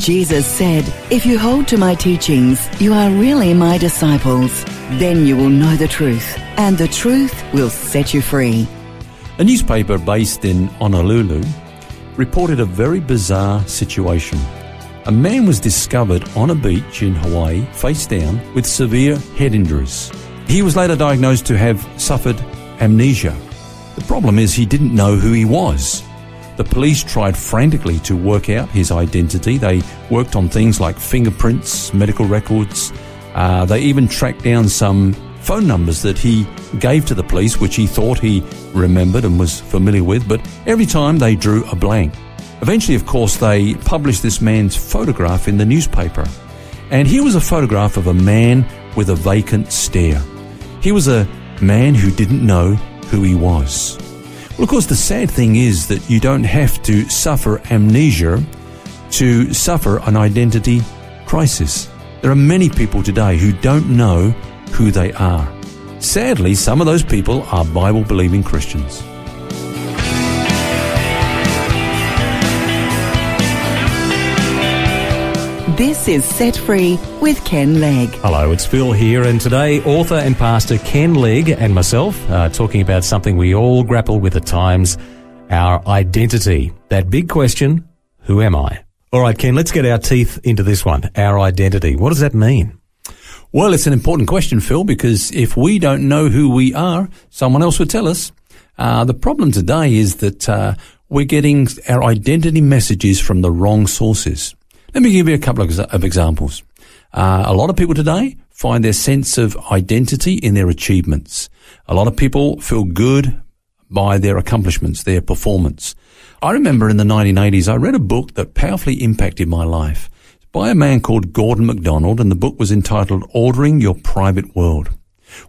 Jesus said, If you hold to my teachings, you are really my disciples. Then you will know the truth, and the truth will set you free. A newspaper based in Honolulu reported a very bizarre situation. A man was discovered on a beach in Hawaii, face down, with severe head injuries. He was later diagnosed to have suffered amnesia. The problem is he didn't know who he was. The police tried frantically to work out his identity. They worked on things like fingerprints, medical records. Uh, they even tracked down some phone numbers that he gave to the police, which he thought he remembered and was familiar with, but every time they drew a blank. Eventually, of course, they published this man's photograph in the newspaper. And here was a photograph of a man with a vacant stare. He was a man who didn't know who he was. Well, of course, the sad thing is that you don't have to suffer amnesia to suffer an identity crisis. There are many people today who don't know who they are. Sadly, some of those people are Bible believing Christians. This is Set Free with Ken Legg. Hello, it's Phil here, and today author and pastor Ken Legg and myself are talking about something we all grapple with at times our identity. That big question who am I? All right, Ken, let's get our teeth into this one. Our identity. What does that mean? Well, it's an important question, Phil, because if we don't know who we are, someone else would tell us. Uh, the problem today is that uh, we're getting our identity messages from the wrong sources. Let me give you a couple of, examples. Uh, a lot of people today find their sense of identity in their achievements. A lot of people feel good by their accomplishments, their performance. I remember in the 1980s, I read a book that powerfully impacted my life by a man called Gordon MacDonald, and the book was entitled Ordering Your Private World.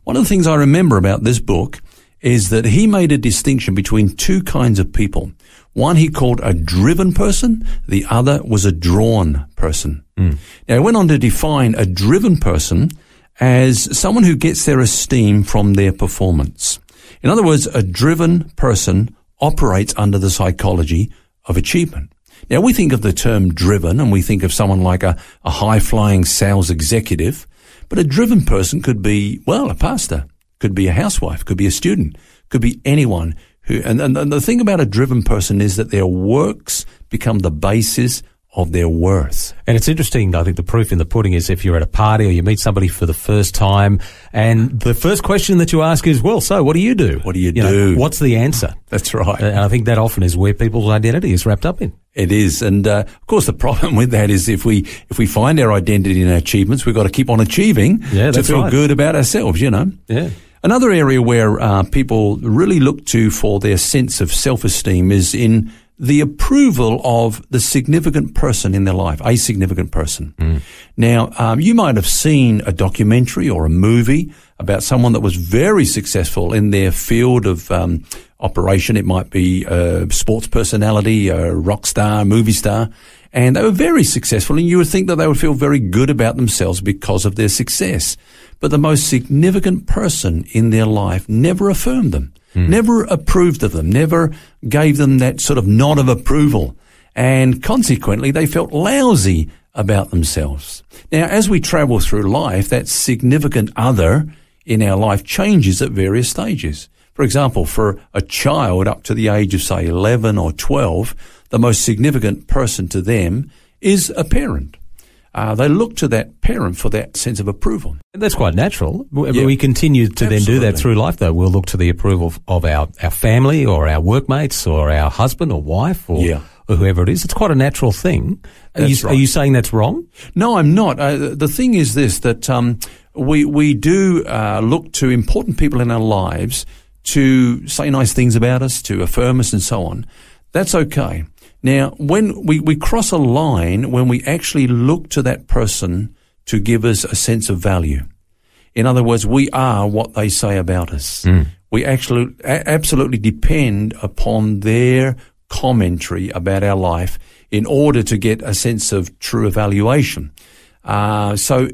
One of the things I remember about this book is that he made a distinction between two kinds of people. One he called a driven person, the other was a drawn person. Mm. Now he went on to define a driven person as someone who gets their esteem from their performance. In other words, a driven person operates under the psychology of achievement. Now we think of the term driven and we think of someone like a, a high flying sales executive, but a driven person could be, well, a pastor, could be a housewife, could be a student, could be anyone who, and, and, and the thing about a driven person is that their works become the basis of their worth. And it's interesting, I think the proof in the pudding is if you're at a party or you meet somebody for the first time and the first question that you ask is, well, so what do you do? What do you, you do? Know, what's the answer? That's right. And I think that often is where people's identity is wrapped up in. It is. And, uh, of course, the problem with that is if we, if we find our identity in our achievements, we've got to keep on achieving yeah, to feel right. good about ourselves, you know? Yeah. Another area where uh, people really look to for their sense of self-esteem is in the approval of the significant person in their life, a significant person. Mm. Now, um, you might have seen a documentary or a movie about someone that was very successful in their field of um, operation. It might be a sports personality, a rock star, movie star. And they were very successful and you would think that they would feel very good about themselves because of their success. But the most significant person in their life never affirmed them, mm. never approved of them, never gave them that sort of nod of approval. And consequently, they felt lousy about themselves. Now, as we travel through life, that significant other in our life changes at various stages. For example, for a child up to the age of say 11 or 12, the most significant person to them is a parent. Uh, they look to that parent for that sense of approval. That's quite natural. Yeah. We continue to Absolutely. then do that through life, though. We'll look to the approval of our, our family or our workmates or our husband or wife or, yeah. or whoever it is. It's quite a natural thing. Are, you, right. are you, saying that's wrong? No, I'm not. Uh, the thing is this, that um, we, we do uh, look to important people in our lives to say nice things about us, to affirm us and so on. That's okay. Now, when we, we cross a line when we actually look to that person to give us a sense of value. In other words, we are what they say about us. We actually a- absolutely depend upon their commentary about our life in order to get a sense of true evaluation. Uh, so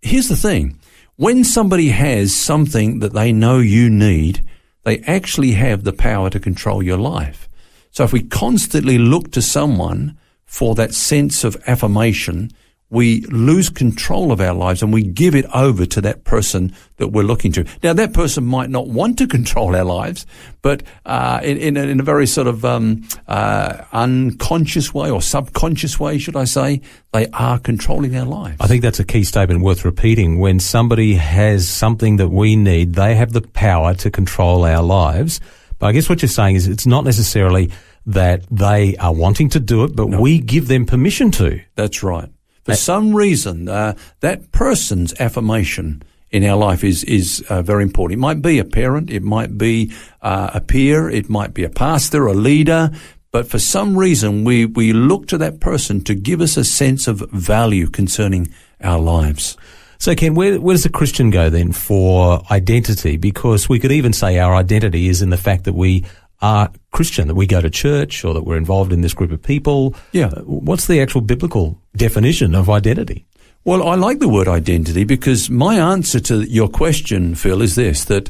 here's the thing. When somebody has something that they know you need, they actually have the power to control your life. So if we constantly look to someone for that sense of affirmation, we lose control of our lives and we give it over to that person that we're looking to. Now, that person might not want to control our lives, but uh, in, in, a, in a very sort of um, uh, unconscious way or subconscious way, should I say, they are controlling our lives. I think that's a key statement worth repeating. When somebody has something that we need, they have the power to control our lives. I guess what you're saying is it's not necessarily that they are wanting to do it, but we give them permission to. That's right. For some reason, uh, that person's affirmation in our life is is uh, very important. It might be a parent, it might be uh, a peer, it might be a pastor, a leader. But for some reason, we, we look to that person to give us a sense of value concerning our lives. So, Ken, where, where does a Christian go then for identity? Because we could even say our identity is in the fact that we are Christian, that we go to church or that we're involved in this group of people. Yeah. Uh, What's the actual biblical definition of identity? Well, I like the word identity because my answer to your question, Phil, is this that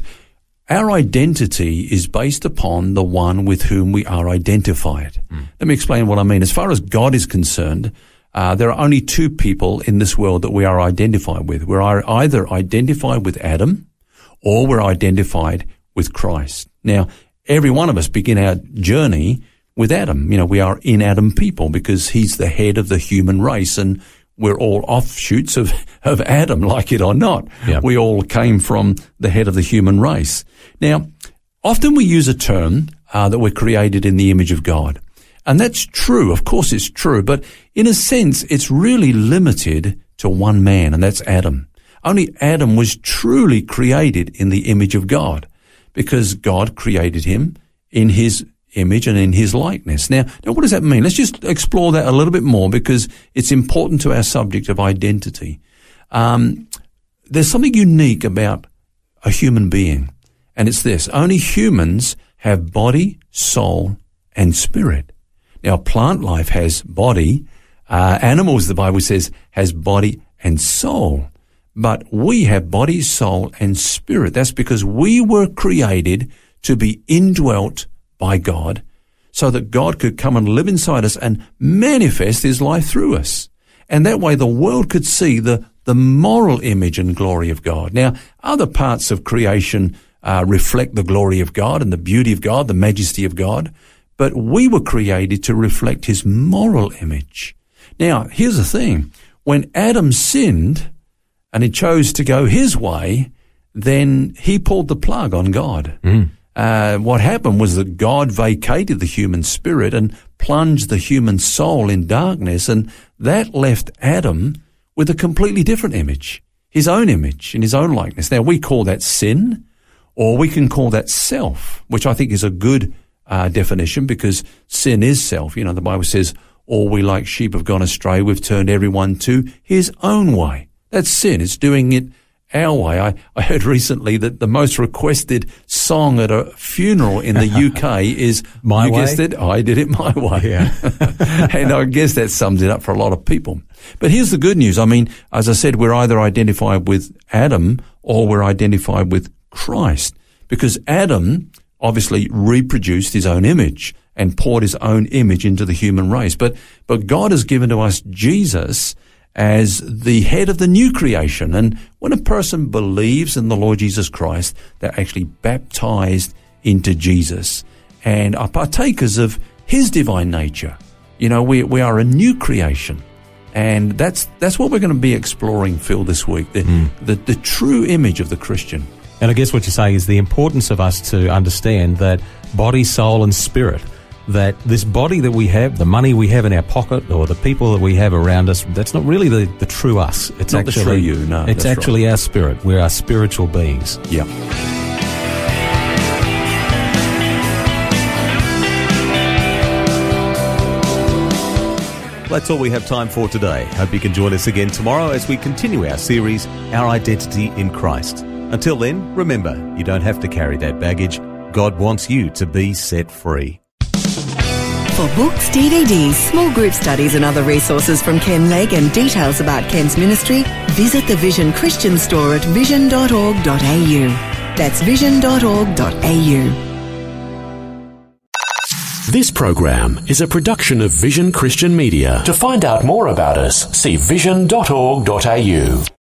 our identity is based upon the one with whom we are identified. Let me explain what I mean. As far as God is concerned, uh, there are only two people in this world that we are identified with. We're either identified with Adam or we're identified with Christ. Now, every one of us begin our journey with Adam. You know, we are in Adam people because he's the head of the human race and we're all offshoots of, of Adam, like it or not. Yeah. We all came from the head of the human race. Now, often we use a term uh, that we're created in the image of God. And that's true. Of course it's true. But in a sense, it's really limited to one man, and that's Adam. Only Adam was truly created in the image of God because God created him in his image and in his likeness. Now, now what does that mean? Let's just explore that a little bit more because it's important to our subject of identity. Um, there's something unique about a human being, and it's this. Only humans have body, soul, and spirit. Now, plant life has body. Uh, animals, the Bible says, has body and soul. But we have body, soul, and spirit. That's because we were created to be indwelt by God so that God could come and live inside us and manifest his life through us. And that way the world could see the, the moral image and glory of God. Now, other parts of creation uh, reflect the glory of God and the beauty of God, the majesty of God, but we were created to reflect his moral image. Now, here's the thing. When Adam sinned and he chose to go his way, then he pulled the plug on God. Uh, what happened was that God vacated the human spirit and plunged the human soul in darkness, and that left Adam with a completely different image, his own image in his own likeness. Now we call that sin, or we can call that self, which I think is a good uh, definition because sin is self. You know, the Bible says, all we like sheep have gone astray. We've turned everyone to his own way. That's sin. It's doing it our way. I, I heard recently that the most requested song at a funeral in the UK is My you Way? guessed it, I did it my way. Yeah. and I guess that sums it up for a lot of people. But here's the good news. I mean, as I said, we're either identified with Adam or we're identified with Christ because Adam obviously reproduced his own image and poured his own image into the human race. But, but God has given to us Jesus as the head of the new creation. And when a person believes in the Lord Jesus Christ, they're actually baptized into Jesus and are partakers of his divine nature. You know, we, we are a new creation. And that's, that's what we're going to be exploring, Phil, this week. The, hmm. the, the true image of the Christian. And I guess what you're saying is the importance of us to understand that body, soul, and spirit, that this body that we have, the money we have in our pocket, or the people that we have around us, that's not really the, the true us. It's Not the actually true you, no, It's actually our spirit. We're our spiritual beings. Yeah. that's all we have time for today. Hope you can join us again tomorrow as we continue our series, Our Identity in Christ. Until then, remember, you don't have to carry that baggage. God wants you to be set free. For books, DVDs, small group studies and other resources from Ken Legg and details about Ken's ministry, visit the Vision Christian store at vision.org.au. That's vision.org.au. This program is a production of Vision Christian Media. To find out more about us, see vision.org.au.